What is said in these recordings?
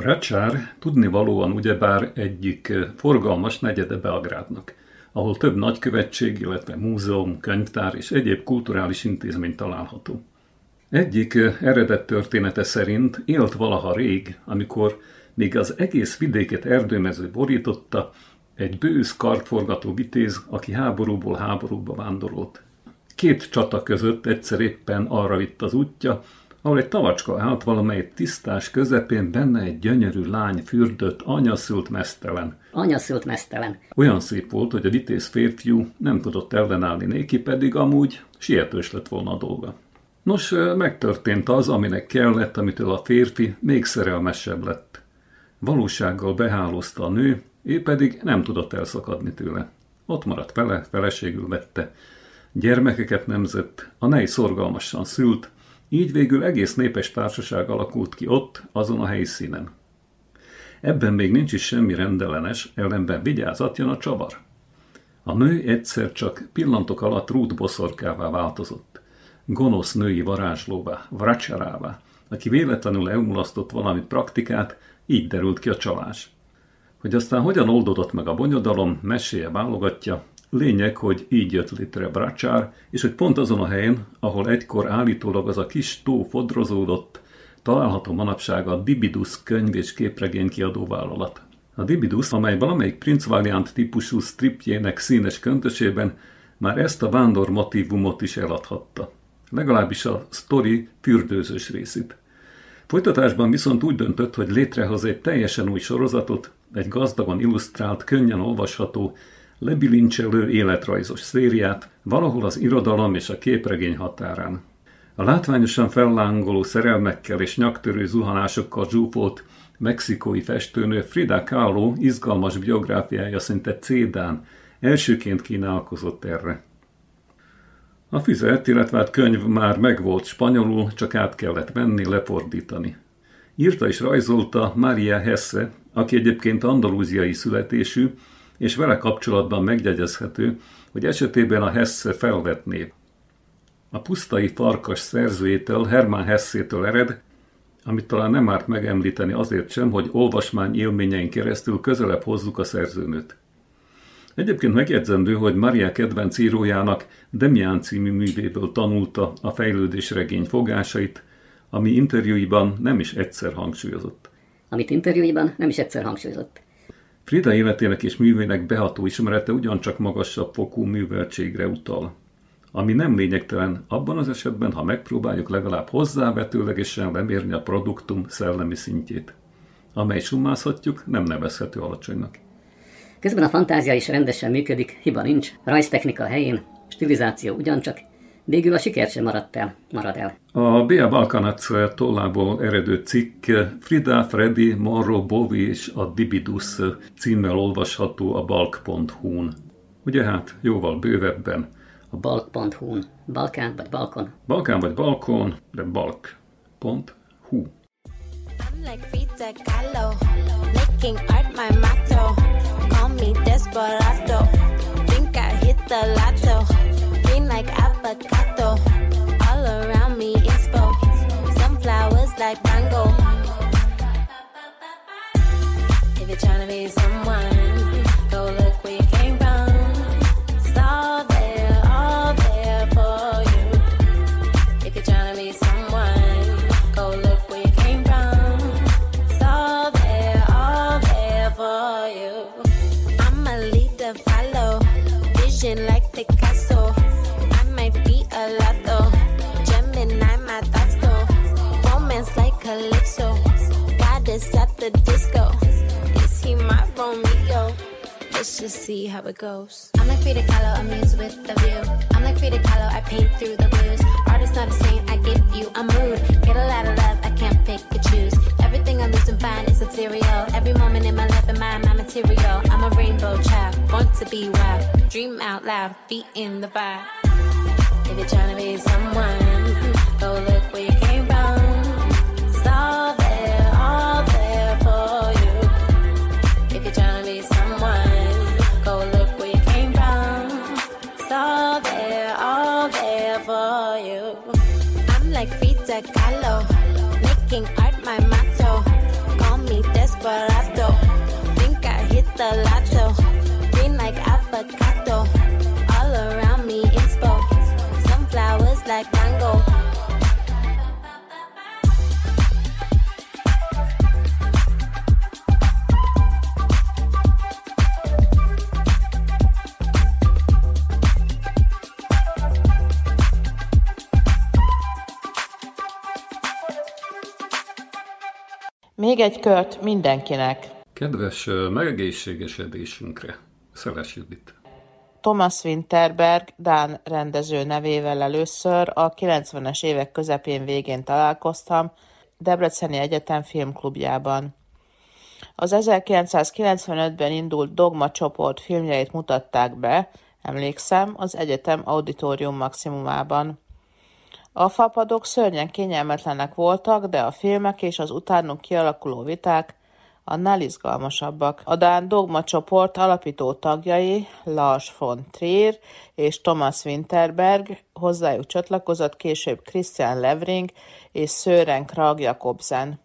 Bracsár tudnivalóan ugyebár egyik forgalmas negyede Belgrádnak, ahol több nagykövetség, illetve múzeum, könyvtár és egyéb kulturális intézmény található. Egyik eredet története szerint élt valaha rég, amikor még az egész vidéket erdőmező borította, egy bősz kartforgató vitéz, aki háborúból háborúba vándorolt. Két csata között egyszer éppen arra vitt az útja, ahol egy tavacska állt valamely tisztás közepén, benne egy gyönyörű lány fürdött, anyaszült mesztelen. Anyaszült mesztelen. Olyan szép volt, hogy a vitéz férfiú nem tudott ellenállni néki, pedig amúgy sietős lett volna a dolga. Nos, megtörtént az, aminek kellett, amitől a férfi még szerelmesebb lett. Valósággal behálózta a nő, ő pedig nem tudott elszakadni tőle. Ott maradt vele, feleségül vette. Gyermekeket nemzett, a nej szorgalmasan szült, így végül egész népes társaság alakult ki ott, azon a helyszínen. Ebben még nincs is semmi rendellenes, ellenben vigyázat jön a csavar. A nő egyszer csak pillantok alatt rút boszorkává változott. Gonosz női varázslóvá, vracsarává, aki véletlenül elmulasztott valami praktikát, így derült ki a csalás. Hogy aztán hogyan oldódott meg a bonyodalom, meséje válogatja, Lényeg, hogy így jött létre Bracsár, és hogy pont azon a helyen, ahol egykor állítólag az a kis tó fodrozódott, található manapság a Dibidus könyv és képregény kiadó vállalat. A Dibidus, amely valamelyik Prince Valiant típusú stripjének színes köntösében már ezt a vándor motivumot is eladhatta. Legalábbis a sztori fürdőzős részét. Folytatásban viszont úgy döntött, hogy létrehoz egy teljesen új sorozatot, egy gazdagon illusztrált, könnyen olvasható, lebilincselő életrajzos szériát, valahol az irodalom és a képregény határán. A látványosan fellángoló szerelmekkel és nyaktörő zuhanásokkal zsúfolt mexikói festőnő Frida Kahlo izgalmas biográfiája szinte cédán elsőként kínálkozott erre. A füzet, illetve hát könyv már megvolt spanyolul, csak át kellett venni, lefordítani. Írta és rajzolta Maria Hesse, aki egyébként andalúziai születésű, és vele kapcsolatban megjegyezhető, hogy esetében a Hesse felvetné. A pusztai farkas szerzőjétől, Hermann Hessétől ered, amit talán nem árt megemlíteni azért sem, hogy olvasmány élményein keresztül közelebb hozzuk a szerzőnőt. Egyébként megjegyzendő, hogy Maria kedvenc írójának Demián című művéből tanulta a fejlődés regény fogásait, ami interjúiban nem is egyszer hangsúlyozott. Amit interjúiban nem is egyszer hangsúlyozott. Frida életének és művének beható ismerete ugyancsak magasabb fokú műveltségre utal. Ami nem lényegtelen abban az esetben, ha megpróbáljuk legalább hozzávetőlegesen lemérni a produktum szellemi szintjét, amely summázhatjuk, nem nevezhető alacsonynak. Közben a fantázia is rendesen működik, hiba nincs, rajztechnika helyén, stilizáció ugyancsak, Végül a siker sem maradt el, marad el. A B.A. Balkanac tollából eredő cikk Frida, Freddy, Morro, Bovi és a Dibidus címmel olvasható a balk.hu-n. Ugye hát, jóval bővebben. A balk.hu-n. Balkán vagy balkon? Balkán vagy balkon, de balk.hu. I'm like Frida Kahlo, making art my motto. Call me desperado, think I hit the lotto. Like avocado. All around me expo. Sunflowers like mango. If you're trying to be someone, go look where you came from. Let's just see how it goes. I'm like Frida Kahlo, amused with the view. I'm like Frida Kahlo, I paint through the blues. Artist not a saint, I give you a mood. Get a lot of love, I can't pick and choose. Everything I lose and find is ethereal. Every moment in my life and mind, my material. I'm a rainbow child, born to be wild. Dream out loud, feet in the vibe. If you're trying to be someone, go look where you can. The lotto. Green like avocado. All around me inspo. Sunflowers like mango. Még egy kört mindenkinek. Kedves megegészségesedésünkre, Szeles Judit. Thomas Winterberg, Dán rendező nevével először a 90-es évek közepén végén találkoztam Debreceni Egyetem filmklubjában. Az 1995-ben indult Dogma csoport filmjeit mutatták be, emlékszem, az egyetem auditorium maximumában. A fapadok szörnyen kényelmetlenek voltak, de a filmek és az utánuk kialakuló viták annál izgalmasabbak. A Dán Dogma csoport alapító tagjai Lars von Trier és Thomas Winterberg, hozzájuk csatlakozott később Christian Levring és Sören Krag Jakobsen.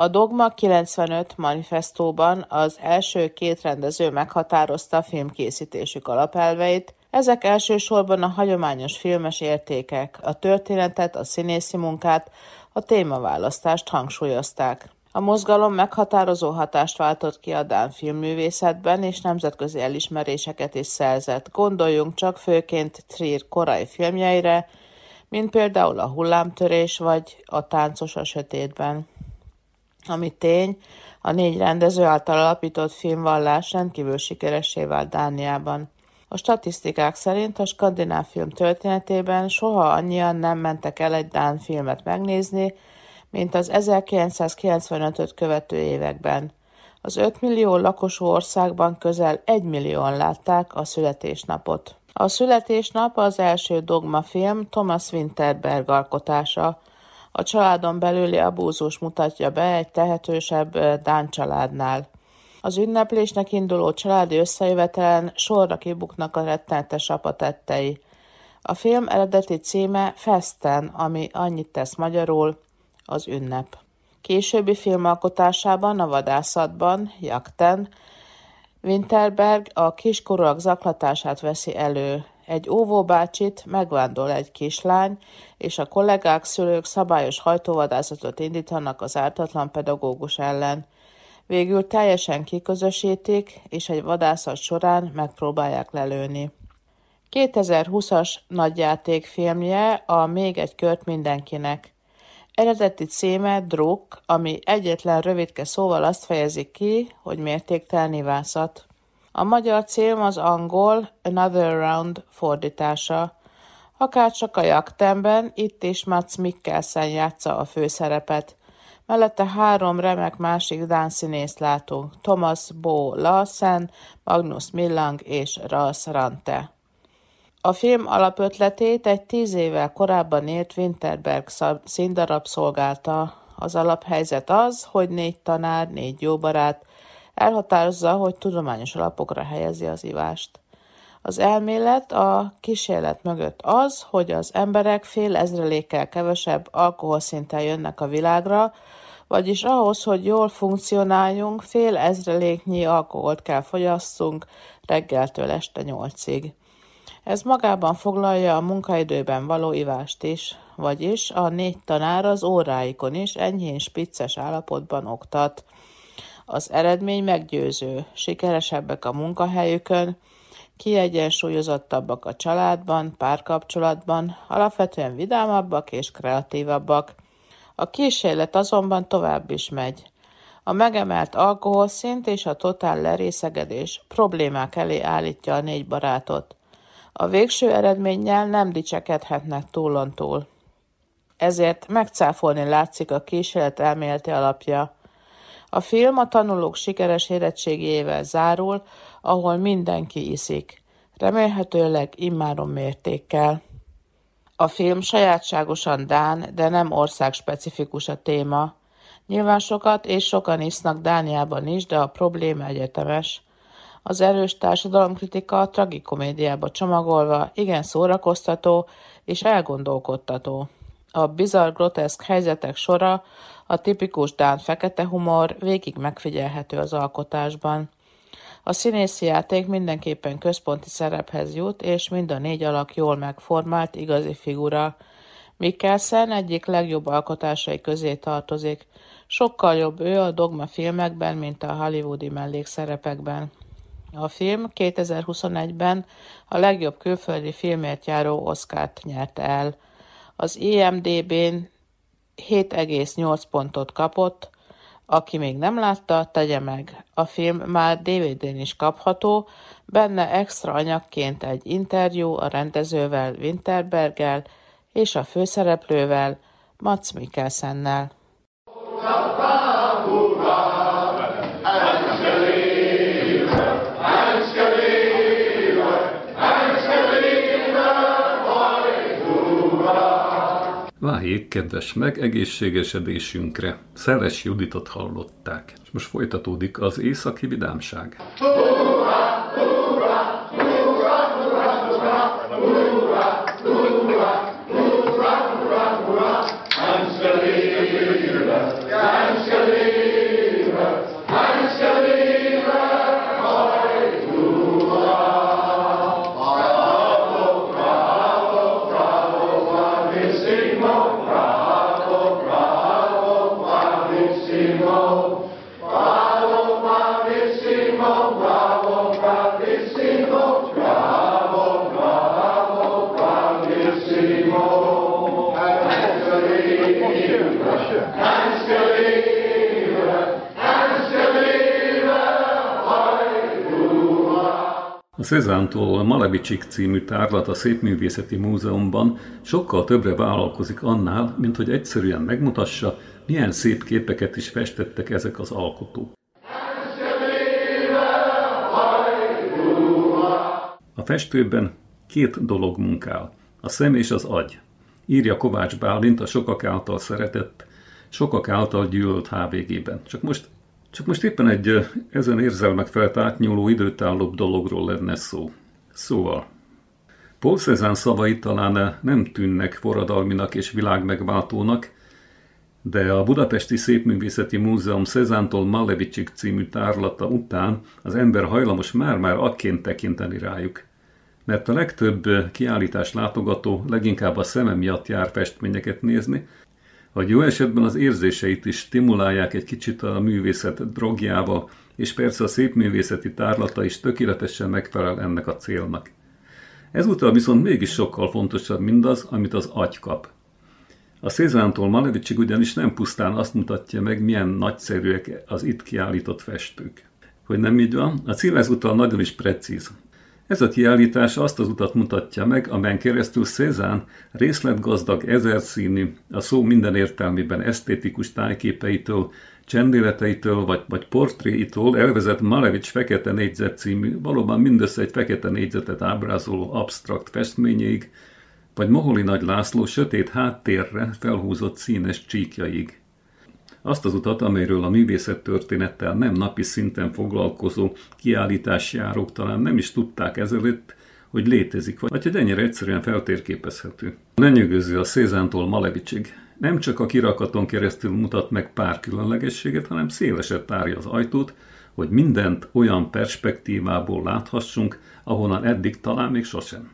A Dogma 95 manifestóban az első két rendező meghatározta filmkészítésük alapelveit, ezek elsősorban a hagyományos filmes értékek, a történetet, a színészi munkát, a témaválasztást hangsúlyozták. A mozgalom meghatározó hatást váltott ki a Dán filmművészetben, és nemzetközi elismeréseket is szerzett. Gondoljunk csak főként Trier korai filmjeire, mint például a hullámtörés vagy a táncos a sötétben. Ami tény, a négy rendező által alapított filmvallás rendkívül sikeressé vált Dániában. A statisztikák szerint a skandináv film történetében soha annyian nem mentek el egy Dán filmet megnézni, mint az 1995-öt követő években. Az 5 millió lakosú országban közel 1 millióan látták a születésnapot. A születésnap az első dogma film Thomas Winterberg alkotása. A családon belüli abúzus mutatja be egy tehetősebb Dán családnál. Az ünneplésnek induló családi összejövetelen sorra kibuknak a rettenetes apa tettei. A film eredeti címe Festen, ami annyit tesz magyarul, az ünnep. Későbbi filmalkotásában, a vadászatban, Jakten, Winterberg a kiskorúak zaklatását veszi elő. Egy óvóbácsit megvándol egy kislány, és a kollégák, szülők szabályos hajtóvadászatot indítanak az ártatlan pedagógus ellen. Végül teljesen kiközösítik, és egy vadászat során megpróbálják lelőni. 2020-as nagyjáték filmje a Még egy kört mindenkinek. Eredeti címe Druk, ami egyetlen rövidke szóval azt fejezi ki, hogy mértéktelni vászat. A magyar cím az angol Another Round fordítása. Akárcsak a jaktemben, itt is Mats Mikkelsen játsza a főszerepet. Mellette három remek másik dán színészt látunk, Thomas Bo Larsen, Magnus Millang és Rals Rante. A film alapötletét egy tíz évvel korábban írt Winterberg színdarab szolgálta. Az alaphelyzet az, hogy négy tanár, négy jó barát elhatározza, hogy tudományos alapokra helyezi az ivást. Az elmélet a kísérlet mögött az, hogy az emberek fél ezrelékkel kevesebb alkoholszinten jönnek a világra, vagyis ahhoz, hogy jól funkcionáljunk, fél ezreléknyi alkoholt kell fogyasszunk reggeltől este nyolcig. Ez magában foglalja a munkaidőben való ivást is, vagyis a négy tanár az óráikon is enyhén spicces állapotban oktat. Az eredmény meggyőző, sikeresebbek a munkahelyükön, kiegyensúlyozottabbak a családban, párkapcsolatban, alapvetően vidámabbak és kreatívabbak. A kísérlet azonban tovább is megy. A megemelt alkoholszint és a totál lerészegedés problémák elé állítja a négy barátot. A végső eredménnyel nem dicsekedhetnek túlontúl. Ezért megcáfolni látszik a kísérlet elméleti alapja. A film a tanulók sikeres érettségével zárul, ahol mindenki iszik, remélhetőleg immáron mértékkel. A film sajátságosan Dán, de nem országspecifikus a téma. Nyilván sokat és sokan isznak Dániában is, de a probléma egyetemes. Az erős társadalomkritika a tragikomédiába csomagolva igen szórakoztató és elgondolkodtató. A bizarr groteszk helyzetek sora, a tipikus dán fekete humor végig megfigyelhető az alkotásban. A színészi játék mindenképpen központi szerephez jut, és mind a négy alak jól megformált, igazi figura. Mikkelsen egyik legjobb alkotásai közé tartozik. Sokkal jobb ő a dogma filmekben, mint a hollywoodi mellékszerepekben. A film 2021-ben a legjobb külföldi filmért járó Oscárt nyerte el. Az IMDb-n 7,8 pontot kapott, aki még nem látta, tegye meg. A film már DVD-n is kapható, benne extra anyagként egy interjú a rendezővel Winterberggel és a főszereplővel Mats Mikkelsennel. Váljék kedves meg egészségesedésünkre. Szeles Juditot hallották. És most folytatódik az északi vidámság. A Szezántól Malevicsik című tárlat a Szépművészeti Múzeumban sokkal többre vállalkozik annál, mint hogy egyszerűen megmutassa, milyen szép képeket is festettek ezek az alkotók. A festőben két dolog munkál, a szem és az agy. Írja Kovács Bálint a sokak által szeretett, sokak által gyűlölt HVG-ben. Csak most csak most éppen egy ezen érzelmek felett átnyúló időtállóbb dologról lenne szó. Szóval, Paul Cézanne szavai talán nem tűnnek forradalminak és világmegváltónak, de a Budapesti Szépművészeti Múzeum Szezántól Malevicsik című tárlata után az ember hajlamos már-már akként tekinteni rájuk. Mert a legtöbb kiállítás látogató leginkább a szeme miatt jár festményeket nézni, vagy jó esetben az érzéseit is stimulálják egy kicsit a művészet drogjával, és persze a szép művészeti tárlata is tökéletesen megfelel ennek a célnak. Ezúttal viszont mégis sokkal fontosabb mindaz, amit az agy kap. A Szézántól Malevicsig ugyanis nem pusztán azt mutatja meg, milyen nagyszerűek az itt kiállított festők. Hogy nem így van? A cím ezúttal nagyon is precíz. Ez a kiállítás azt az utat mutatja meg, amelyen keresztül Cézán részletgazdag, ezerszínű, a szó minden értelmében esztétikus tájképeitől, csendéleteitől vagy, vagy portréitól elvezet Malevics Fekete négyzet című, valóban mindössze egy fekete négyzetet ábrázoló absztrakt festményeig, vagy Moholi Nagy László sötét háttérre felhúzott színes csíkjaig. Azt az utat, amelyről a művészettörténettel nem napi szinten foglalkozó kiállításjárók talán nem is tudták ezelőtt, hogy létezik, vagy hogy ennyire egyszerűen feltérképezhető. Lenyűgöző a Szézántól Malevicsig. Nem csak a kirakaton keresztül mutat meg pár különlegességet, hanem szélesebb tárja az ajtót, hogy mindent olyan perspektívából láthassunk, ahonnan eddig talán még sosem.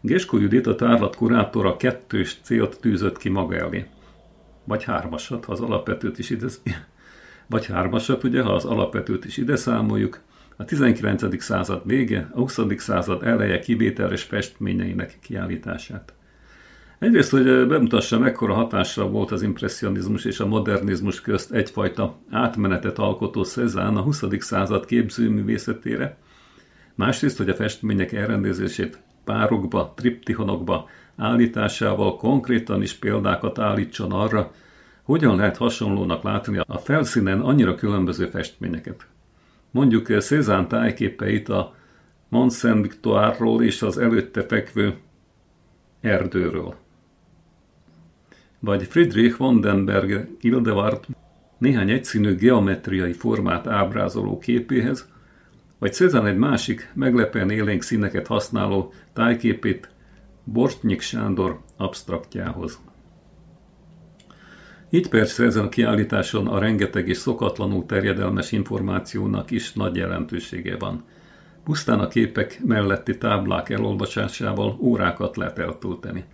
Geskó Judit a tárlat kurátora kettős célt tűzött ki maga elé vagy hármasat, ha az alapvetőt is ide, vagy hármasat, ugye, ha az alapvetőt is ide számoljuk, a 19. század vége, a 20. század eleje kivételes festményeinek kiállítását. Egyrészt, hogy bemutassa, mekkora hatással volt az impressionizmus és a modernizmus közt egyfajta átmenetet alkotó Cezanne a 20. század képzőművészetére, másrészt, hogy a festmények elrendezését párokba, triptihonokba, állításával konkrétan is példákat állítson arra, hogyan lehet hasonlónak látni a felszínen annyira különböző festményeket. Mondjuk Cézanne tájképeit a Mont Saint-Victoire-ról és az előtte fekvő erdőről. Vagy Friedrich Vandenberg Hildeward néhány egyszínű geometriai formát ábrázoló képéhez, vagy Cézanne egy másik, meglepően élénk színeket használó tájképét Bortnyik Sándor absztraktjához. Így persze ezen a kiállításon a rengeteg és szokatlanul terjedelmes információnak is nagy jelentősége van. Pusztán a képek melletti táblák elolvasásával órákat lehet eltölteni.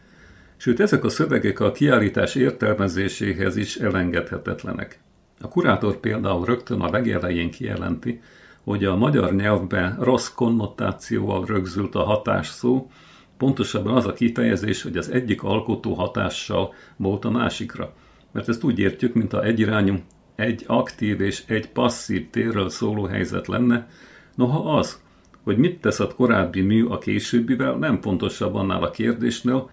Sőt, ezek a szövegek a kiállítás értelmezéséhez is elengedhetetlenek. A kurátor például rögtön a legelején kijelenti, hogy a magyar nyelvben rossz konnotációval rögzült a hatás szó, pontosabban az a kifejezés, hogy az egyik alkotó hatással volt a másikra. Mert ezt úgy értjük, mint a egyirányú, egy aktív és egy passzív térről szóló helyzet lenne, noha az, hogy mit tesz a korábbi mű a későbbivel, nem fontosabb annál a kérdésnél,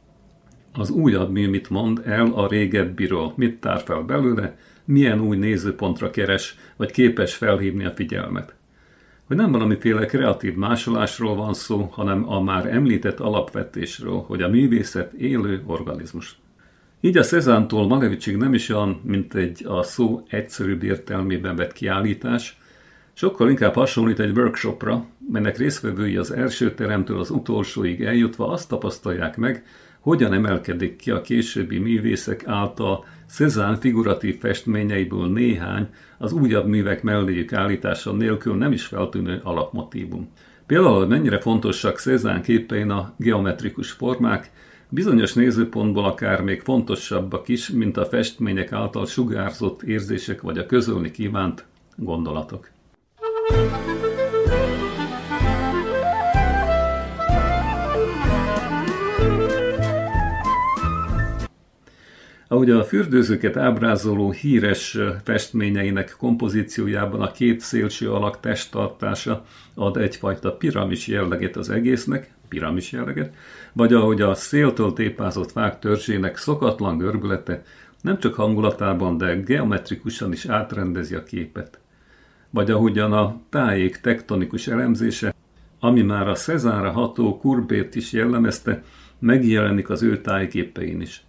az újabb mű mit mond el a régebbiről, mit tár fel belőle, milyen új nézőpontra keres, vagy képes felhívni a figyelmet. Hogy nem valamiféle kreatív másolásról van szó, hanem a már említett alapvetésről, hogy a művészet élő organizmus. Így a Cezántól Malevicsig nem is olyan, mint egy a szó egyszerűbb értelmében vett kiállítás, sokkal inkább hasonlít egy workshopra, melynek résztvevői az első teremtől az utolsóig eljutva azt tapasztalják meg, hogyan emelkedik ki a későbbi művészek által Cezanne figuratív festményeiből néhány az újabb művek melléjük állítása nélkül nem is feltűnő alapmotívum. Például mennyire fontosak Cezanne képein a geometrikus formák, bizonyos nézőpontból akár még fontosabbak is, mint a festmények által sugárzott érzések vagy a közölni kívánt gondolatok. Ahogy a fürdőzőket ábrázoló híres festményeinek kompozíciójában a két szélső alak testtartása ad egyfajta piramis jelleget az egésznek, piramis jelleget, vagy ahogy a széltől tépázott fák törzsének szokatlan görbülete nem csak hangulatában, de geometrikusan is átrendezi a képet. Vagy ahogyan a tájék tektonikus elemzése, ami már a Cezára ható kurbét is jellemezte, megjelenik az ő tájképein is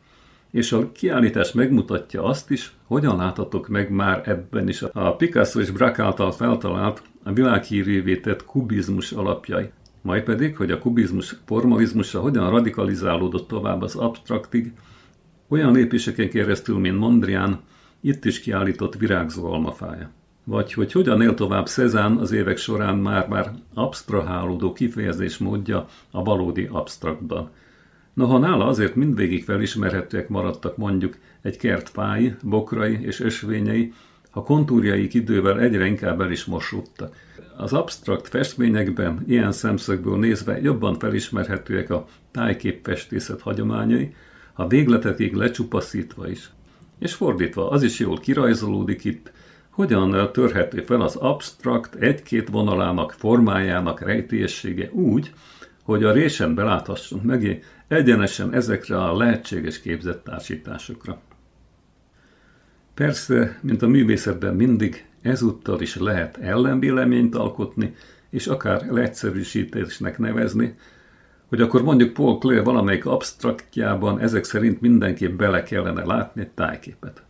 és a kiállítás megmutatja azt is, hogyan láthatok meg már ebben is a Picasso és Braque által feltalált, a világhírűvé tett kubizmus alapjai. Majd pedig, hogy a kubizmus formalizmusa hogyan radikalizálódott tovább az abstraktig, olyan lépéseken keresztül, mint Mondrian, itt is kiállított virágzó almafája. Vagy hogy hogyan él tovább Cezanne az évek során már-már absztrahálódó kifejezés módja a valódi absztraktban – Noha nála azért mindvégig felismerhetőek maradtak mondjuk egy kert fái, bokrai és ösvényei, a kontúrjaik idővel egyre inkább el is mosódtak. Az absztrakt festményekben ilyen szemszögből nézve jobban felismerhetőek a tájképfestészet hagyományai, a végletekig lecsupaszítva is. És fordítva, az is jól kirajzolódik itt, hogyan törhető fel az absztrakt egy-két vonalának formájának rejtélyessége úgy, hogy a résen beláthassunk megé egyenesen ezekre a lehetséges képzett társításokra. Persze, mint a művészetben mindig, ezúttal is lehet ellenvéleményt alkotni, és akár leegyszerűsítésnek nevezni, hogy akkor mondjuk Paul Klee valamelyik absztraktjában ezek szerint mindenképp bele kellene látni egy tájképet.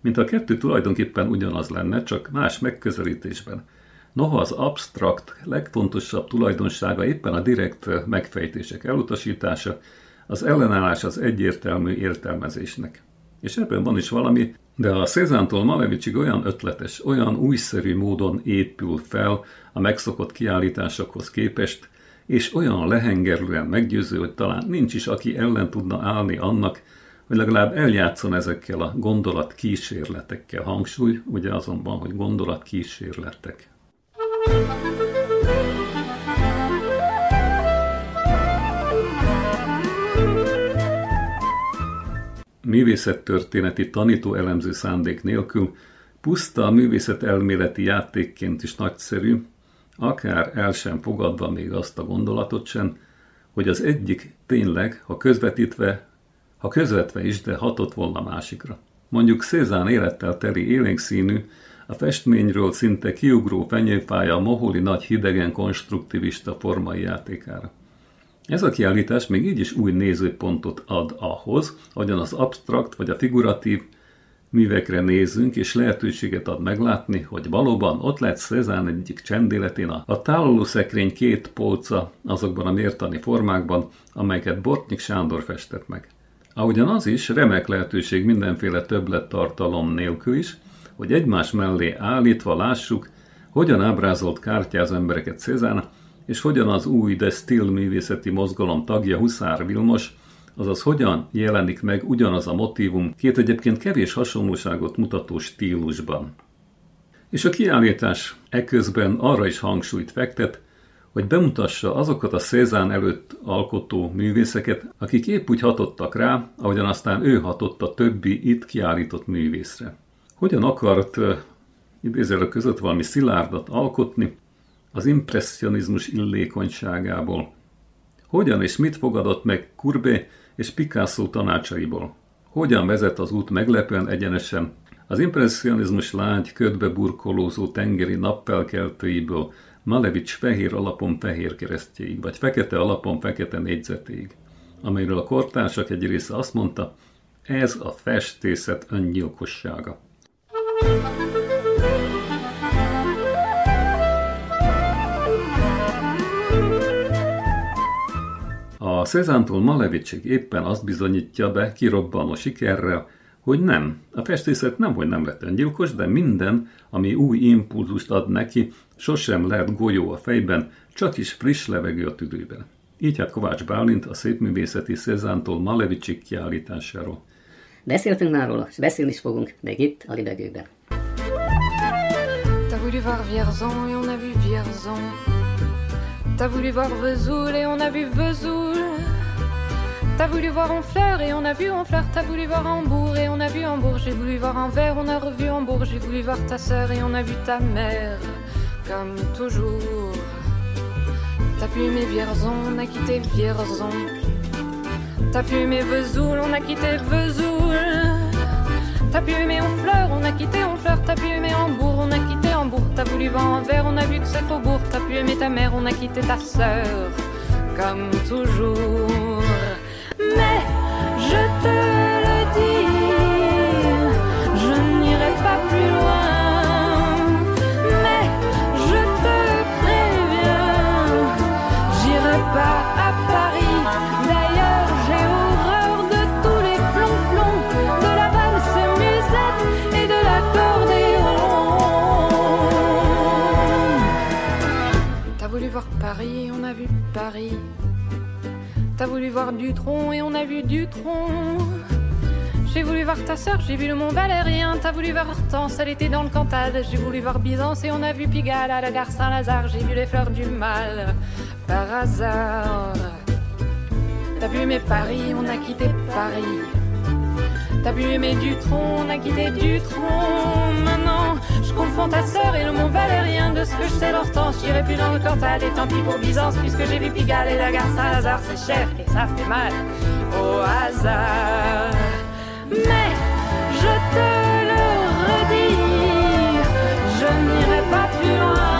Mint a kettő tulajdonképpen ugyanaz lenne, csak más megközelítésben. Noha az absztrakt legfontosabb tulajdonsága éppen a direkt megfejtések elutasítása, az ellenállás az egyértelmű értelmezésnek. És ebben van is valami, de a Cézántól Malevicsig olyan ötletes, olyan újszerű módon épül fel a megszokott kiállításokhoz képest, és olyan lehengerlően meggyőző, hogy talán nincs is, aki ellen tudna állni annak, hogy legalább eljátszon ezekkel a gondolat kísérletekkel. Hangsúly, ugye azonban, hogy gondolat kísérletek. Művészettörténeti tanító elemző szándék nélkül, puszta a művészet elméleti játékként is nagyszerű, akár el sem fogadva még azt a gondolatot sem, hogy az egyik tényleg, ha közvetítve, ha közvetve is, de hatott volna másikra. Mondjuk Cézán élettel teli élénkszínű, a festményről szinte kiugró fenyőfája a moholi nagy hidegen konstruktivista formai játékára. Ez a kiállítás még így is új nézőpontot ad ahhoz, hogyan az abstrakt vagy a figuratív művekre nézünk, és lehetőséget ad meglátni, hogy valóban ott lett Cezán egyik csendéletén a, a tálaló szekrény két polca azokban a mértani formákban, amelyeket Bortnyik Sándor festett meg. Ahogyan az is remek lehetőség mindenféle többlettartalom nélkül is, hogy egymás mellé állítva lássuk, hogyan ábrázolt kártyáz embereket Cézán, és hogyan az új de still művészeti mozgalom tagja Huszár Vilmos, azaz hogyan jelenik meg ugyanaz a motívum két egyébként kevés hasonlóságot mutató stílusban. És a kiállítás eközben arra is hangsúlyt fektet, hogy bemutassa azokat a Cézán előtt alkotó művészeket, akik épp úgy hatottak rá, ahogyan aztán ő hatott a többi itt kiállított művészre. Hogyan akart idézőleg között valami szilárdat alkotni az impressionizmus illékonyságából. Hogyan és mit fogadott meg Courbet és Picasso tanácsaiból? Hogyan vezet az út meglepően egyenesen az impressionizmus lágy, ködbe burkolózó tengeri nappelkeltőiből Malevics fehér alapon fehér keresztjéig, vagy fekete alapon fekete négyzetéig, amelyről a kortársak egy része azt mondta, ez a festészet öngyilkossága. A Szezántól Malevicsig éppen azt bizonyítja be kirobbanó sikerrel, hogy nem. A festészet nem, hogy nem lett öngyilkos, de minden, ami új impulzust ad neki, sosem lehet golyó a fejben, csak is friss levegő a tüdőben. Így hát Kovács Bálint a szépművészeti Szezántól Malevicsik kiállításáról. T'as voulu voir Vierzon et on a vu Vierzon. T'as voulu voir Vesoul et on a vu Vesoul. T'as voulu voir Honfleur et on a vu Honfleur. T'as voulu voir Hambourg et on a vu Hambourg. J'ai voulu voir Anvers, on a revu Hambourg. J'ai voulu voir ta sœur et on a vu ta mère, comme toujours. T'as pu aimer Vierzon, on a quitté Vierzon. T'as pu aimer Vesoul, on a quitté Vesoul. T'as pu aimer Honfleur, on a quitté Honfleur. T'as pu aimer Hambourg, on a quitté Hambourg. T'as voulu voir Anvers, on a vu que c'est faubourg. T'as pu aimer ta mère, on a quitté ta sœur, comme toujours. Mais je te Paris, on a vu Paris. T'as voulu voir Dutron et on a vu Dutron. J'ai voulu voir ta sœur, j'ai vu le Mont Valérien. T'as voulu voir Hortense, elle était dans le Cantal. J'ai voulu voir Byzance et on a vu Pigalle à la gare Saint-Lazare. J'ai vu les fleurs du mal par hasard. T'as pu aimer Paris, on a quitté Paris. T'as pu aimer Dutron, on a quitté Dutron. Maintenant, je confonds ta sœur et le Mont Valérien. De ce que je sais, l'Hortense, j'irai plus dans le Cantal. Et tant pis pour Byzance, puisque j'ai vu Pigalle et la gare Saint-Lazare. C'est cher et ça fait mal au hasard. Mais je te le redis, je n'irai pas plus loin.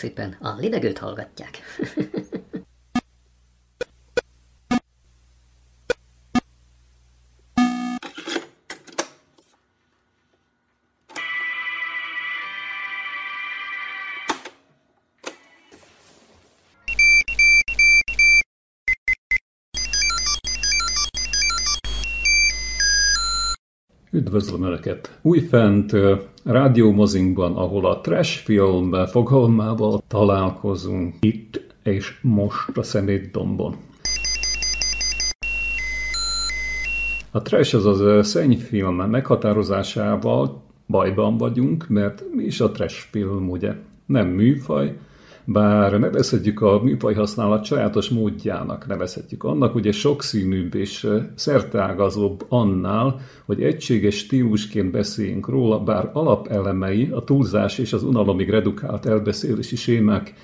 Szépen a libegőt hallgatják. Üdvözlöm Önöket! Újfent rádiómozinkban, ahol a trash film fogalmával találkozunk itt és most a Szemétdombon. A trash, azaz a szennyfilm meghatározásával bajban vagyunk, mert mi is a trash film, ugye? Nem műfaj, bár nevezhetjük a műfaj használat sajátos módjának, nevezhetjük annak, ugye sokszínűbb és szerteágazóbb annál, hogy egységes stílusként beszéljünk róla, bár alapelemei, a túlzás és az unalomig redukált elbeszélési sémák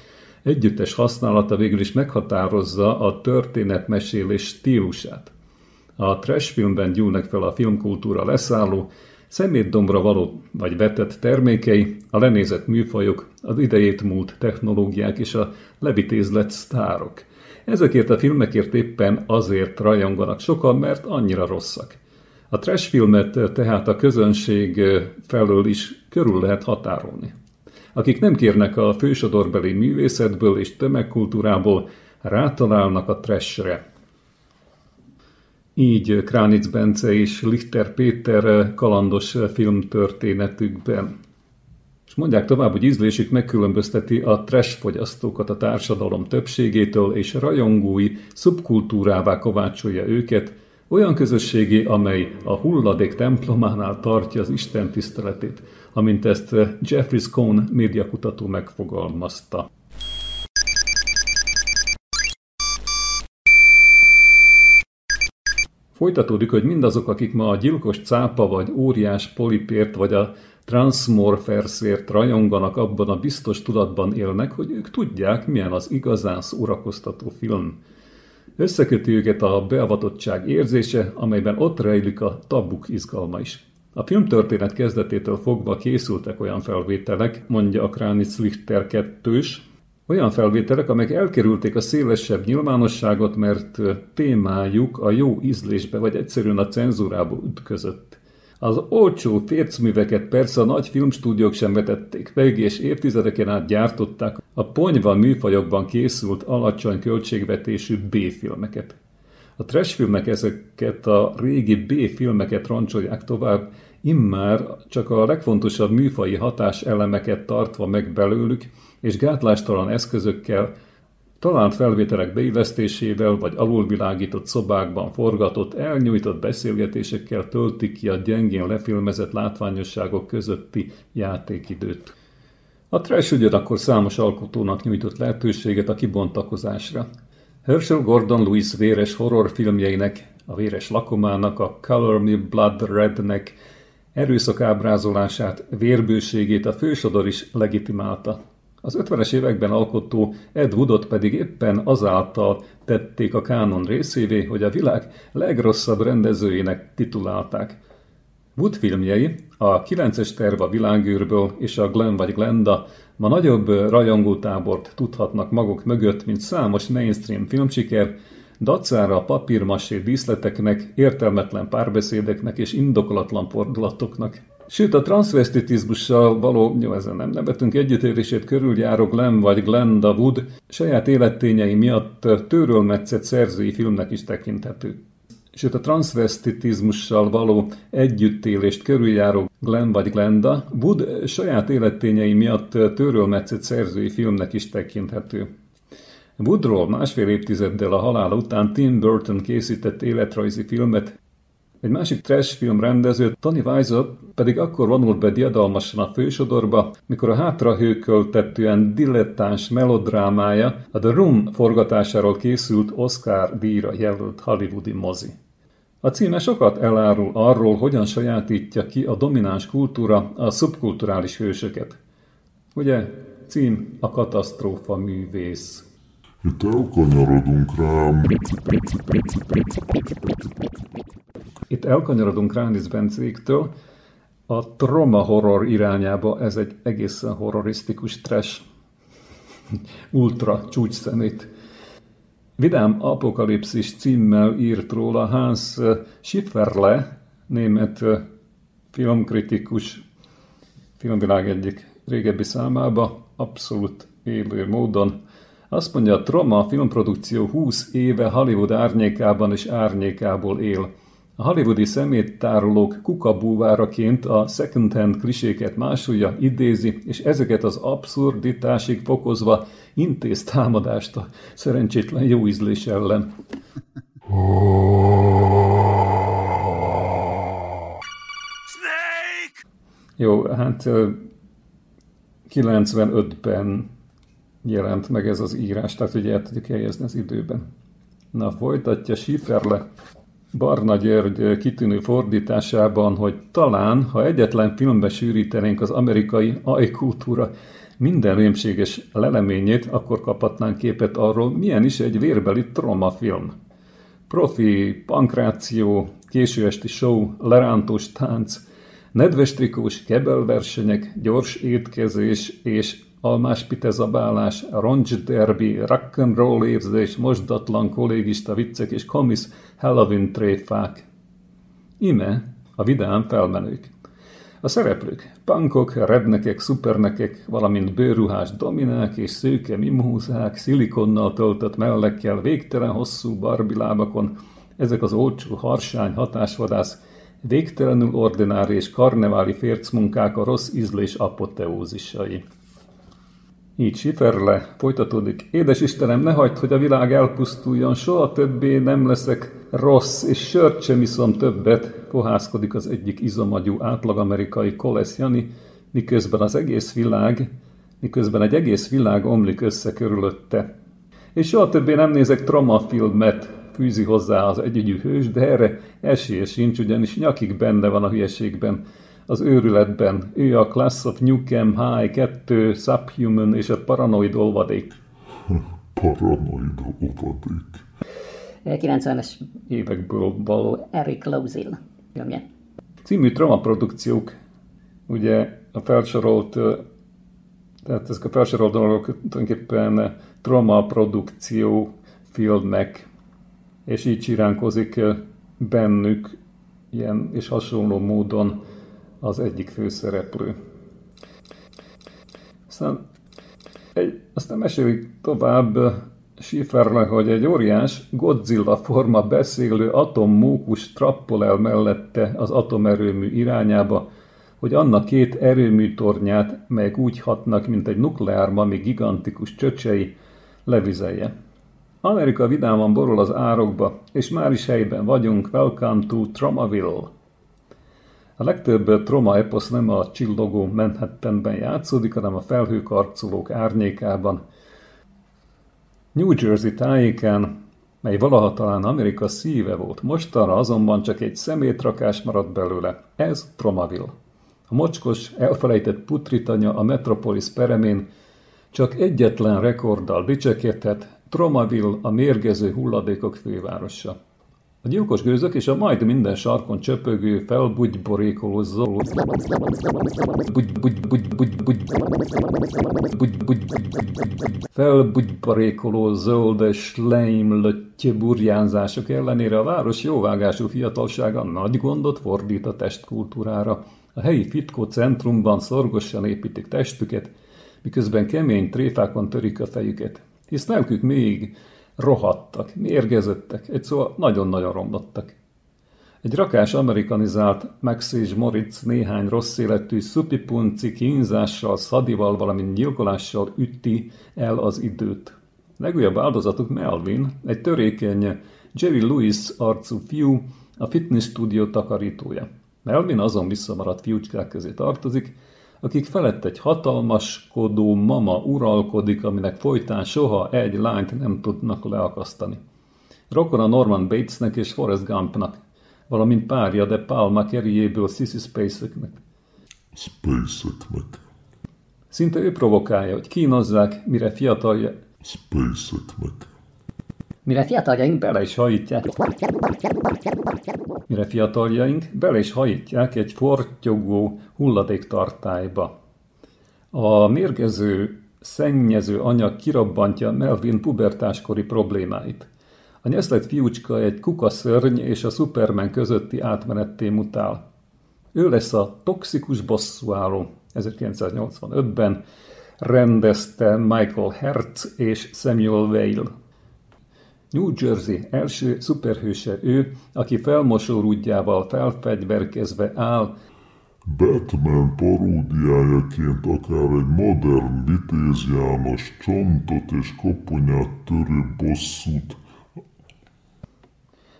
együttes használata végül is meghatározza a történetmesélés stílusát. A trash filmben gyűlnek fel a filmkultúra leszálló, szemétdombra való vagy vetett termékei, a lenézett műfajok, az idejét múlt technológiák és a levitézlet sztárok. Ezekért a filmekért éppen azért rajonganak sokan, mert annyira rosszak. A trash filmet tehát a közönség felől is körül lehet határolni. Akik nem kérnek a fősodorbeli művészetből és tömegkultúrából, rátalálnak a trashre. Így Kránic Bence és Lichter Péter kalandos filmtörténetükben. És mondják tovább, hogy ízlésük megkülönbözteti a trash fogyasztókat a társadalom többségétől, és rajongói szubkultúrává kovácsolja őket, olyan közösségé, amely a hulladék templománál tartja az Isten tiszteletét, amint ezt Jeffrey Scone médiakutató megfogalmazta. Folytatódik, hogy mindazok, akik ma a gyilkos cápa vagy óriás polipért vagy a Transmorfersért rajonganak, abban a biztos tudatban élnek, hogy ők tudják, milyen az igazán szórakoztató film. Összeköti őket a beavatottság érzése, amelyben ott rejlik a tabuk izgalma is. A filmtörténet kezdetétől fogva készültek olyan felvételek, mondja a Kranitz Lichter kettős, olyan felvételek, amelyek elkerülték a szélesebb nyilvánosságot, mert témájuk a jó ízlésbe vagy egyszerűen a cenzúrába ütközött. Az olcsó fércműveket persze a nagy filmstúdiók sem vetették meg, és évtizedeken át gyártották a ponyva műfajokban készült alacsony költségvetésű B-filmeket. A trash filmek ezeket a régi B-filmeket roncsolják tovább, immár csak a legfontosabb műfai hatás elemeket tartva meg belőlük, és gátlástalan eszközökkel, talált felvételek beillesztésével vagy alulvilágított szobákban forgatott, elnyújtott beszélgetésekkel töltik ki a gyengén lefilmezett látványosságok közötti játékidőt. A trash ugyanakkor számos alkotónak nyújtott lehetőséget a kibontakozásra. Herschel Gordon Lewis véres horrorfilmjeinek, a véres lakomának, a Color Me Blood Rednek erőszak ábrázolását, vérbőségét a fősodor is legitimálta. Az 50-es években alkotó Ed Woodot pedig éppen azáltal tették a kánon részévé, hogy a világ legrosszabb rendezőjének titulálták. Wood filmjei, a 9-es terv a világűrből és a Glen vagy Glenda ma nagyobb rajongótábort tudhatnak maguk mögött, mint számos mainstream filmsiker, dacára a papírmasé díszleteknek, értelmetlen párbeszédeknek és indokolatlan fordulatoknak. Sőt, a transvestitizmussal való, jó, ezen nem nevetünk együttérését körüljáró Glenn vagy Glenda Wood saját élettényei miatt tőrölmetszett szerzői filmnek is tekinthető. Sőt, a transvestitizmussal való együttélést körüljáró Glenn vagy Glenda Wood saját élettényei miatt tőrölmetszett szerzői filmnek is tekinthető. Woodról másfél évtizeddel a halála után Tim Burton készített életrajzi filmet, egy másik trash film rendező, Tony Wiseau pedig akkor vonult be diadalmasan a fősodorba, mikor a hátrahőköltetően dilettáns melodrámája a The Room forgatásáról készült Oscar díjra jelölt hollywoodi mozi. A címe sokat elárul arról, hogyan sajátítja ki a domináns kultúra a szubkulturális hősöket. Ugye, cím a katasztrófa művész. Itt elkanyarodunk rám. Itt elkanyarodunk Ránisz Bencéktől, a trauma horror irányába ez egy egészen horrorisztikus trash. ultra csúcsszemét. Vidám Apokalipszis címmel írt róla Hans Schifferle, német filmkritikus, filmvilág egyik régebbi számába, abszolút élő módon. Azt mondja, a Troma filmprodukció 20 éve Hollywood árnyékában és árnyékából él. A hollywoodi szeméttárolók kukabúváraként a second-hand kliséket másolja, idézi, és ezeket az abszurditásig fokozva intéz támadást a szerencsétlen jó ízlés ellen. Jó, hát 95-ben jelent meg ez az írás, tehát ugye el tudjuk helyezni az időben. Na, folytatja Schifferle Barna György kitűnő fordításában, hogy talán, ha egyetlen filmbe sűrítenénk az amerikai ajkultúra minden rémséges leleményét, akkor kaphatnánk képet arról, milyen is egy vérbeli film. Profi, pankráció, késő esti show, lerántós tánc, nedves trikós kebelversenyek, gyors étkezés és almás pitezabálás, roncs derby, rock'n'roll érzés, mosdatlan kollégista viccek és komisz Halloween tréfák. Ime a vidám felmenők. A szereplők, pankok, rednekek, szupernekek, valamint bőruhás dominák és szőke mimózák, szilikonnal töltött mellekkel, végtelen hosszú barbilábakon, ezek az olcsó harsány hatásvadász, végtelenül ordinári és karneváli fércmunkák a rossz ízlés apoteózisai. Így siferle, folytatódik. Édes Istenem, ne hagyd, hogy a világ elpusztuljon, soha többé nem leszek rossz, és sört sem iszom többet, pohászkodik az egyik izomagyú átlagamerikai Kolesz Jani, miközben az egész világ, miközben egy egész világ omlik össze körülötte. És soha többé nem nézek tramafilmet, fűzi hozzá az együgyű hős, de erre esélye sincs, ugyanis nyakig benne van a hülyeségben az őrületben. Ő a Class of Newcam High 2, Subhuman és a Paranoid olvadék. Paranoid olvadék. 90-es évekből való Eric Lozil filmje. Című dramaprodukciók, ugye a felsorolt, tehát ezek a felsorolt dolgok tulajdonképpen dramaprodukció filmek, és így csiránkozik bennük ilyen és hasonló módon az egyik főszereplő. Aztán, egy, aztán mesélik tovább Schifferle, hogy egy óriás Godzilla forma beszélő atommókus trappol el mellette az atomerőmű irányába, hogy annak két erőműtornyát, melyek úgy hatnak, mint egy nukleármami gigantikus csöcsei, levizelje. Amerika vidáman borul az árokba, és már is helyben vagyunk, welcome to Tromaville. A legtöbb troma eposz nem a csillogó Manhattanben játszódik, hanem a felhőkarcolók árnyékában. New Jersey tájékán, mely valaha talán Amerika szíve volt, mostanra azonban csak egy szemétrakás maradt belőle. Ez Tromaville. A mocskos, elfelejtett putritanya a Metropolis peremén csak egyetlen rekorddal dicsekedhet, Tromaville a mérgező hulladékok fővárosa. A gyilkos gőzök és a majd minden sarkon csöpögő, felbugyborékoló zöld... Felbugyborékoló zöldes, leimlöttye burjánzások ellenére a város jóvágású fiatalsága nagy gondot fordít a testkultúrára. A helyi fitkó centrumban szorgosan építik testüket, miközben kemény tréfákon törik a fejüket. Hisz lelkük még rohadtak, mérgezöttek, egy szóval nagyon-nagyon romlottak. Egy rakás amerikanizált Max Moritz néhány rossz életű szupipunci kínzással, szadival, valamint gyilkolással ütti el az időt. Legújabb áldozatuk Melvin, egy törékeny Jerry Lewis arcú fiú, a fitness stúdió takarítója. Melvin azon visszamaradt fiúcskák közé tartozik, akik felett egy hatalmaskodó mama uralkodik, aminek folytán soha egy lányt nem tudnak leakasztani. Rokon a Norman Batesnek és Forrest Gumpnak, valamint párja de Palma kerjéből Sissy Spaceknek. Spaceknek. Szinte ő provokálja, hogy kínozzák, mire fiatalja... Spaceknek. Mire fiataljaink bele is hajítják. Mire fiataljaink bele is hajítják egy fortyogó hulladéktartályba. A mérgező szennyező anyag kirabbantja Melvin pubertáskori problémáit. A nyeszlet fiúcska egy kukaszörny és a Superman közötti átmenetté mutál. Ő lesz a toxikus bosszúálló 1985-ben, rendezte Michael Hertz és Samuel Vale. New Jersey első szuperhőse ő, aki felmosórúdjával felfegyverkezve áll, Batman paródiájaként akár egy modern Vitéz János csontot és koponyát törő bosszút.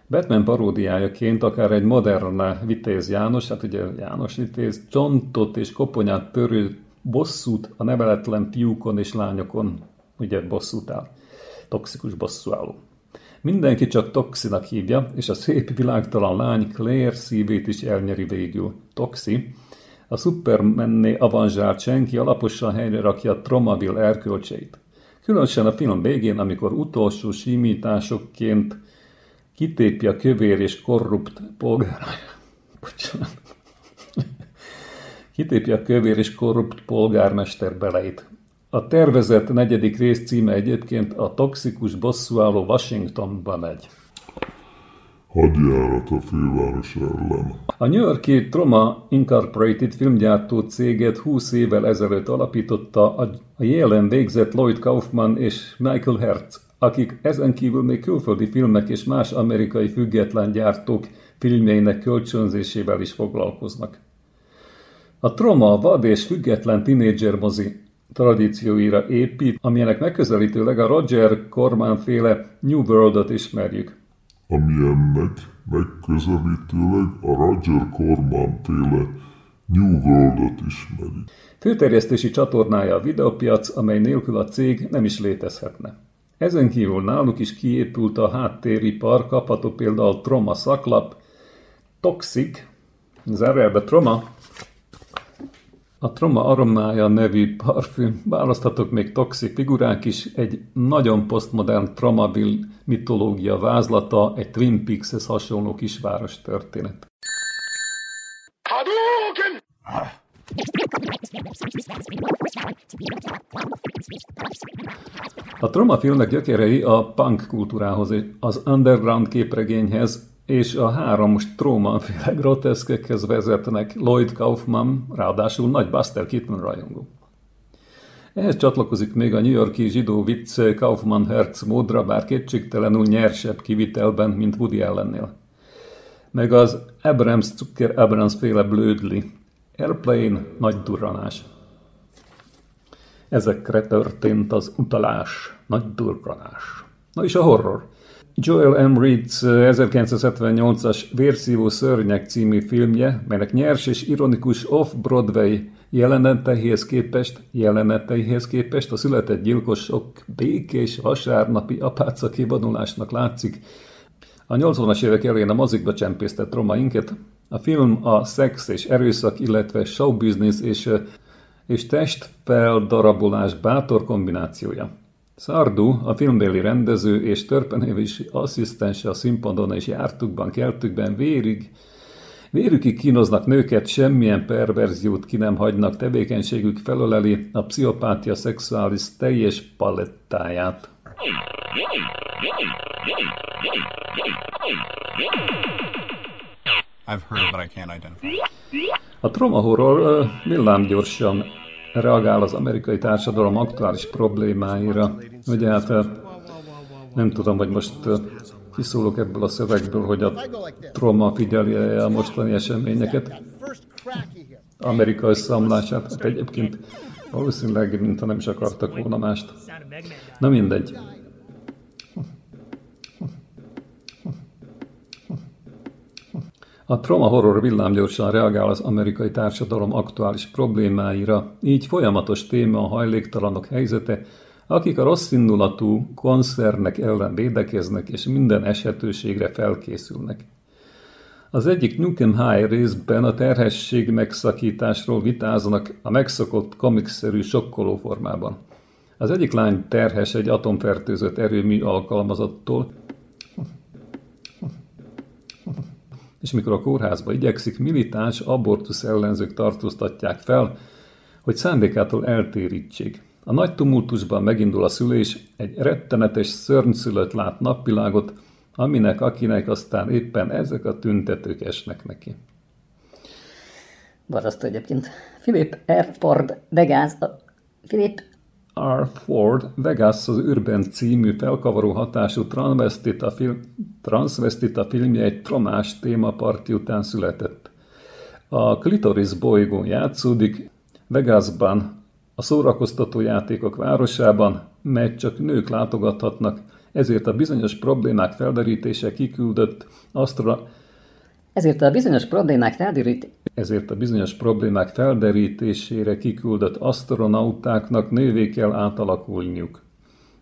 Batman paródiájaként akár egy modern Vitéz János, hát ugye János Vitéz, csontot és koponyát törő bosszút a neveletlen fiúkon és lányokon, ugye bosszút áll, toxikus bosszúálló. Mindenki csak Toxinak hívja, és a szép világtalan lány Claire szívét is elnyeri végül. Toxi, a Supermanné avanzsált senki alaposan helyre rakja a Tromaville erkölcseit. Különösen a film végén, amikor utolsó simításokként kitépje a kövér és korrupt polgár... Bocsánat. kitépje a kövér és korrupt polgármester beleit. A tervezett negyedik rész címe egyébként a toxikus bosszúálló Washingtonba megy. hadjárat a főváros ellen. A New Yorki Troma Incorporated filmgyártó céget 20 évvel ezelőtt alapította a jelen végzett Lloyd Kaufman és Michael Hertz, akik ezen kívül még külföldi filmek és más amerikai független gyártók filmjeinek kölcsönzésével is foglalkoznak. A Troma vad és független tinédzser mozi tradícióira épít, amilyenek megközelítőleg a Roger Corman féle New World-ot ismerjük. amilyennek megközelítőleg a Roger Corman féle New World-ot ismeri. Főterjesztési csatornája a videopiac, amely nélkül a cég nem is létezhetne. Ezen kívül náluk is kiépült a háttéripar, kapható például Troma szaklap, Toxic, zárjelbe Troma, a Troma aromája nevű parfüm, választhatok még toxic figurák is, egy nagyon posztmodern Tromaville mitológia vázlata, egy Twin Peaks-hez hasonló kisváros történet. A Troma filmek gyökerei a punk kultúrához, az underground képregényhez és a három Stroman féle groteszkekhez vezetnek Lloyd Kaufman, ráadásul nagy Buster Keaton rajongó. Ehhez csatlakozik még a New Yorki zsidó vicc Kaufman Hertz módra, bár kétségtelenül nyersebb kivitelben, mint Woody Allennél. Meg az Abrams Zucker Abrams féle blödli. Airplane, nagy durranás. Ezekre történt az utalás, nagy durranás. Na és a horror. Joel M. Reeds 1978-as Vérszívó szörnyek című filmje, melynek nyers és ironikus off-Broadway jeleneteihez képest, jeleneteihez képest a született gyilkosok békés vasárnapi apáca kivonulásnak látszik. A 80-as évek elején a mozikba csempésztett romainket, a film a szex és erőszak, illetve show business és, és testfeldarabolás bátor kombinációja. Szardu, a filmbéli rendező és törpenévési asszisztense a színpadon és jártukban, keltükben vérig, vérükig kínoznak nőket, semmilyen perverziót ki nem hagynak, tevékenységük felöleli a pszichopátia szexuális teljes palettáját. I've heard but I can't identify. A trauma horror villámgyorsan reagál az amerikai társadalom aktuális problémáira. Ugye hát nem tudom, hogy most kiszólok ebből a szövegből, hogy a trauma figyeli a mostani eseményeket, Amerika összeomlását, hát egyébként valószínűleg, mintha nem is akartak volna mást. Na mindegy. A trauma horror villámgyorsan reagál az amerikai társadalom aktuális problémáira, így folyamatos téma a hajléktalanok helyzete, akik a rossz indulatú koncernek ellen védekeznek és minden eshetőségre felkészülnek. Az egyik Nukem High részben a terhesség megszakításról vitáznak a megszokott komikszerű sokkoló formában. Az egyik lány terhes egy atomfertőzött erőmű alkalmazottól, és mikor a kórházba igyekszik, militáns abortusz ellenzők tartóztatják fel, hogy szándékától eltérítsék. A nagy tumultusban megindul a szülés, egy rettenetes szörnyszülött lát napvilágot, aminek, akinek aztán éppen ezek a tüntetők esnek neki. Borzasztó egyébként. Philip Airford Vegas, a Philip R. Ford Vegas az űrben című felkavaró hatású transvestita, film, transvestita filmje egy tromás témaparti után született. A Clitoris bolygón játszódik, Vegasban, a szórakoztató játékok városában, mely csak nők látogathatnak, ezért a bizonyos problémák felderítése kiküldött asztra, ezért a bizonyos problémák ezért a bizonyos problémák felderítésére kiküldött asztronautáknak nővé kell átalakulniuk.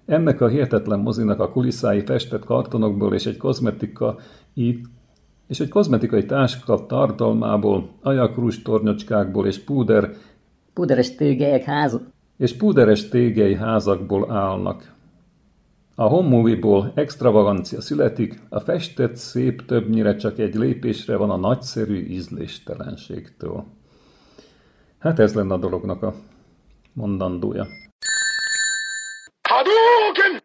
Ennek a hihetetlen mozinak a kulisszái festett kartonokból és egy kozmetika és egy kozmetikai táska tartalmából, ajakrús tornyocskákból és púder púderes tégelyek ház, és púderes tégely házakból állnak. A home movie-ból extravagancia születik, a festett szép többnyire csak egy lépésre van a nagyszerű ízléstelenségtől. Hát ez lenne a dolognak a mondandója. Hadouken!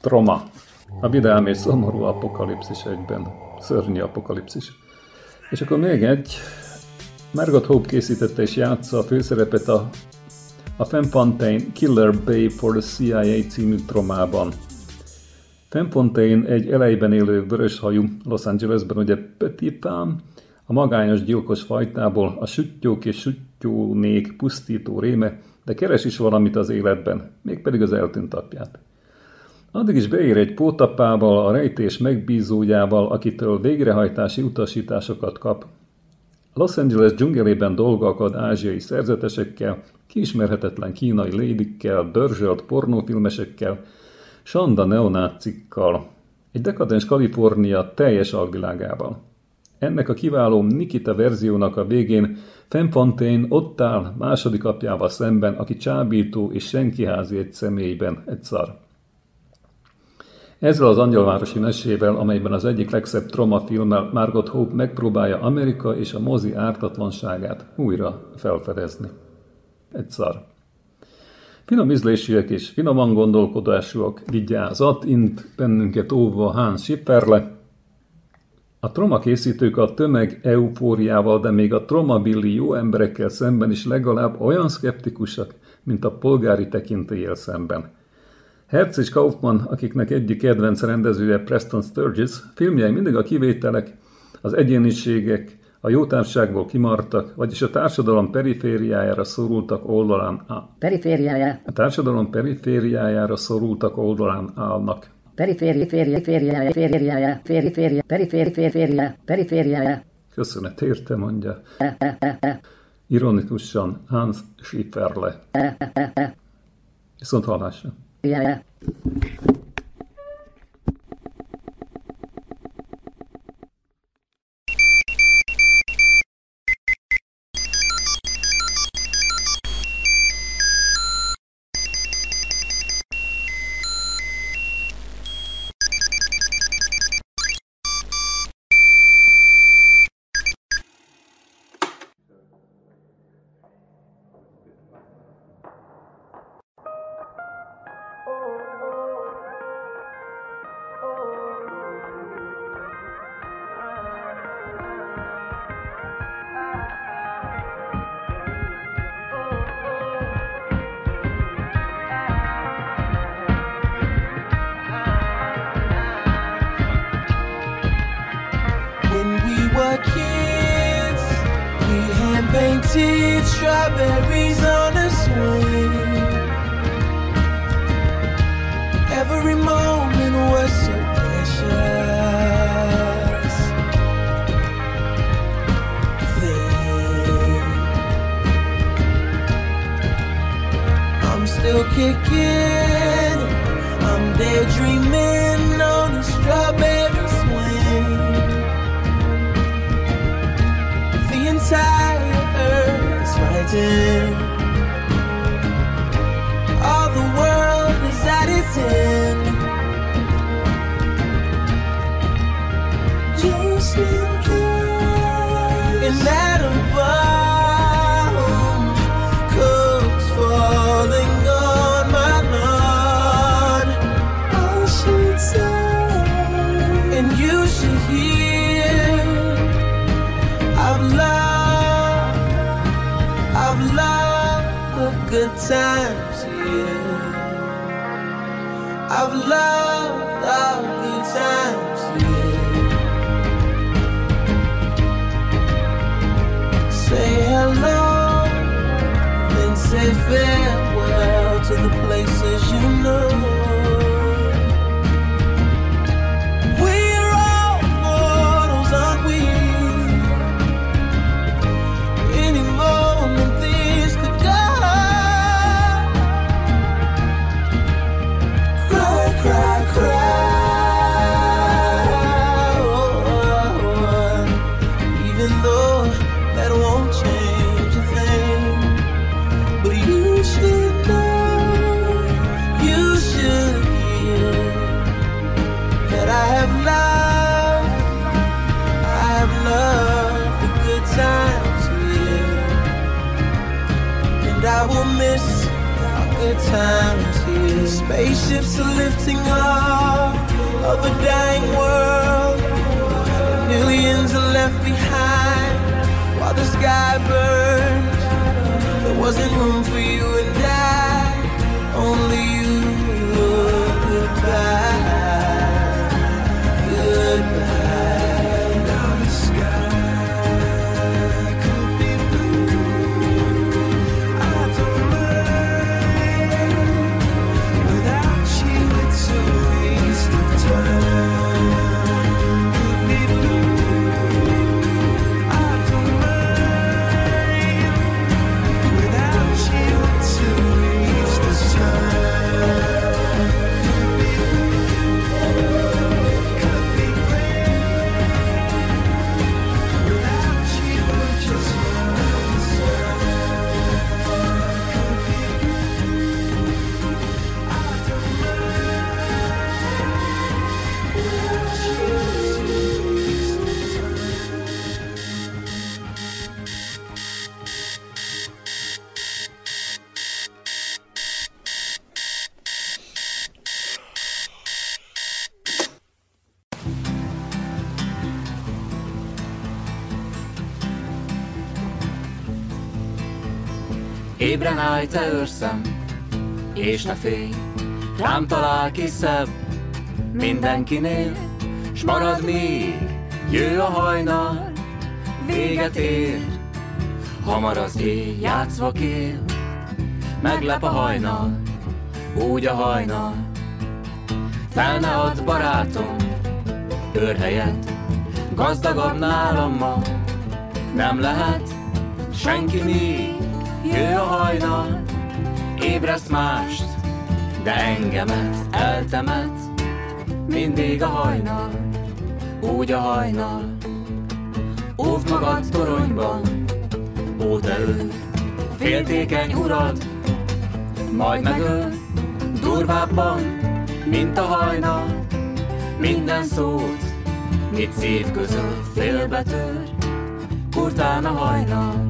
Troma. A vidám és szomorú apokalipszis egyben. Szörnyű apokalipszis. És akkor még egy. Margot Hope készítette és játsza a főszerepet a, a Femfontaine Killer Bay for the CIA című tromában. Femfontaine egy elejben élő vöröshajú Los Angelesben, ugye Petit Pam, a magányos gyilkos fajtából, a süttyók és süttyónék pusztító réme, de keres is valamit az életben, mégpedig az eltűnt apját. Addig is beír egy pótapával, a rejtés megbízójával, akitől végrehajtási utasításokat kap. Los Angeles dzsungelében dolgokad ázsiai szerzetesekkel, kiismerhetetlen kínai lédikkel, dörzsölt pornófilmesekkel, sanda neonácikkal, egy dekadens Kalifornia teljes alvilágával. Ennek a kiváló Nikita verziónak a végén Femfontaine ott áll második apjával szemben, aki csábító és senkiházi egy személyben, egy szar. Ezzel az Angyalvárosi mesével, amelyben az egyik legszebb troma filmmel Margot Hope megpróbálja Amerika és a mozi ártatlanságát újra felfedezni. Egy szar. Finom ízlésűek és finoman gondolkodásúak, vigyázat, int bennünket óvva Hans Schipperle. A troma készítők a tömeg eufóriával, de még a tromabilli jó emberekkel szemben is legalább olyan szkeptikusak, mint a polgári tekintélyel szemben – Herz és Kaufmann, akiknek egyik kedvenc rendezője Preston Sturges, filmjei mindig a kivételek, az egyéniségek, a jótárságból kimartak, vagyis a társadalom perifériájára szorultak oldalán a perifériája. A társadalom perifériájára szorultak oldalán állnak. Periféri, féri, fériája, fériája, féri, féri, periféri, fériája, perifériája. Köszönet érte, mondja. Ironikusan Hans Schifferle. Viszont hallásra. Yeah. Times, yeah. I've loved Are lifting off of a dying world. Millions are left behind while the sky burns. There wasn't room for you and I, Állj, te őrszem, és ne félj, rám talál ki szebb mindenkinél, s marad még, jő a hajnal, véget ér, hamar az éj játszva kél, meglep a hajnal, úgy a hajnal, fel ne add barátom, őrhelyet, gazdagabb nálam ma, nem lehet, senki még, jő a hajnal, ébreszt mást, de engemet eltemet, mindig a hajnal, úgy a hajnal. Óvd magad toronyban, ó te ő, féltékeny urad, majd megöl, durvábban, mint a hajnal, minden szót, mit szív közül félbetör, kurtán a hajnal,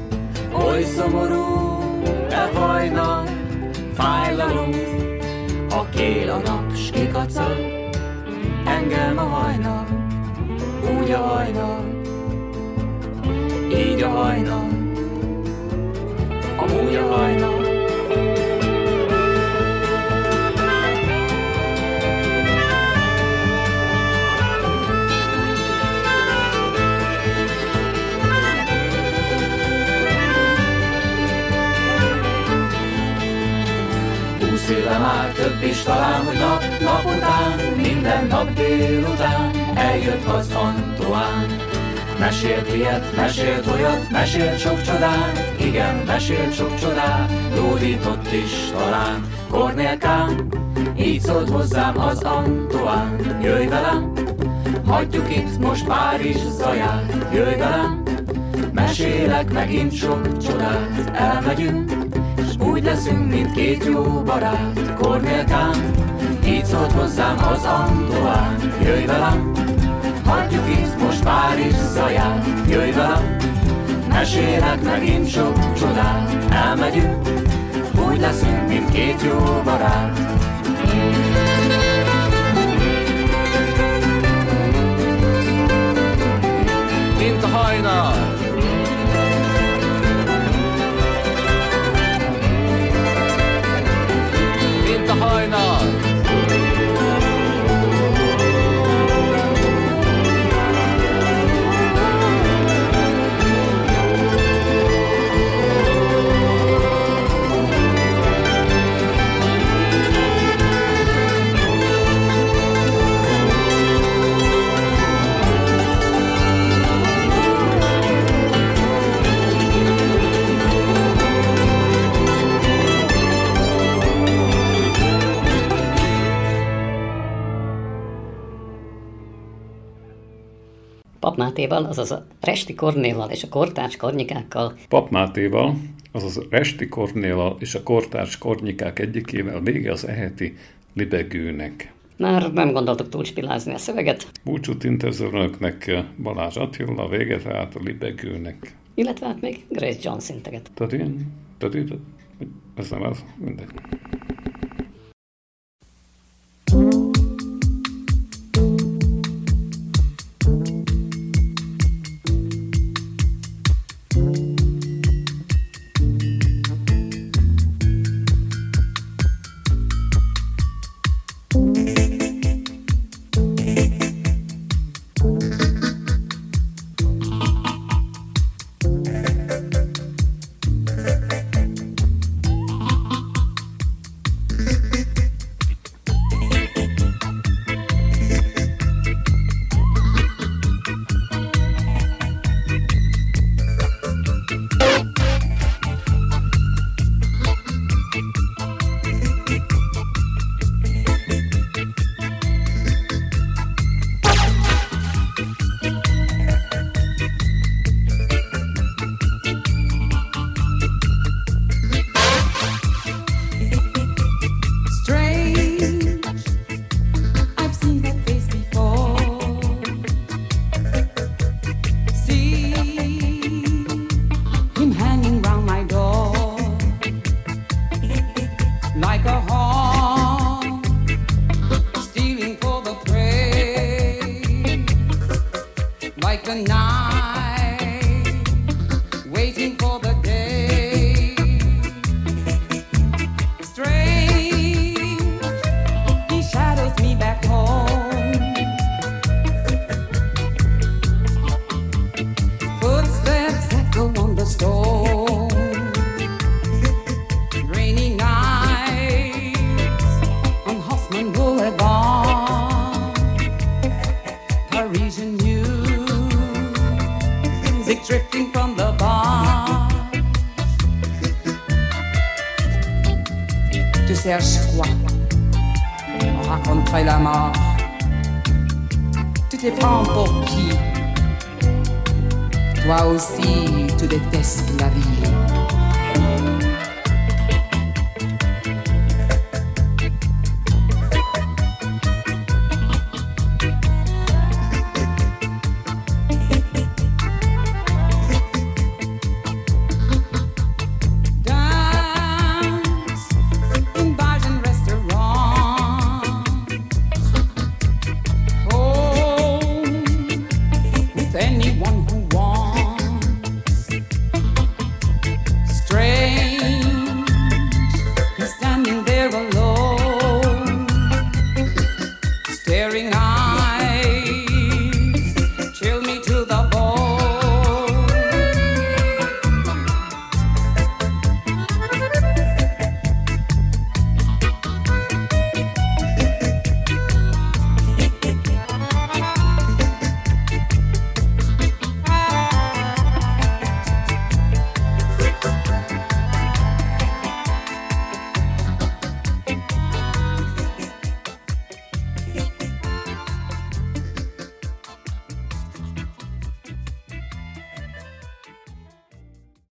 oly szomorú, e hajnal, fájlalom, a kél a nap, s kikacag, engem a hajnal, úgy a hajnal, így a hajnal, amúgy a hajnal. Már több is talán, hogy nap, nap után, minden nap délután eljött az Antoán. Mesélt ilyet, mesélt olyat, mesélt sok csodát, igen, mesélt sok csodát, lódított is talán. Kornélkám, így szólt hozzám az Antoán, jöjj velem, hagyjuk itt most Párizs zaját, jöjj velem, Mesélek megint sok csodát, elmegyünk, és úgy leszünk, mint két jó barát. Kornélkám, így szólt hozzám az Antoán, jöjj velem, hagyjuk itt most Párizs zaját, jöjj velem, mesélek megint sok csodát, elmegyünk, úgy leszünk, mint két jó barát. Mint a hajnal, Pap Mátéval, azaz a Resti Kornéllal és a Kortárs Kornyikákkal Pap Mátéval, azaz Resti Kornéllal és a kortárs kornyikák egyikével vége az eheti libegőnek. már nem gondoltuk túlspilázni a szöveget, Búcsút intéző önöknek Balázs Attila, véget állt a libegőnek. illetve hát még Grace Jones integet. Tehát ilyen, tehát ez nem az, mindegy. La mort. Tu te prends pour qui? Toi aussi, tu détestes la vie.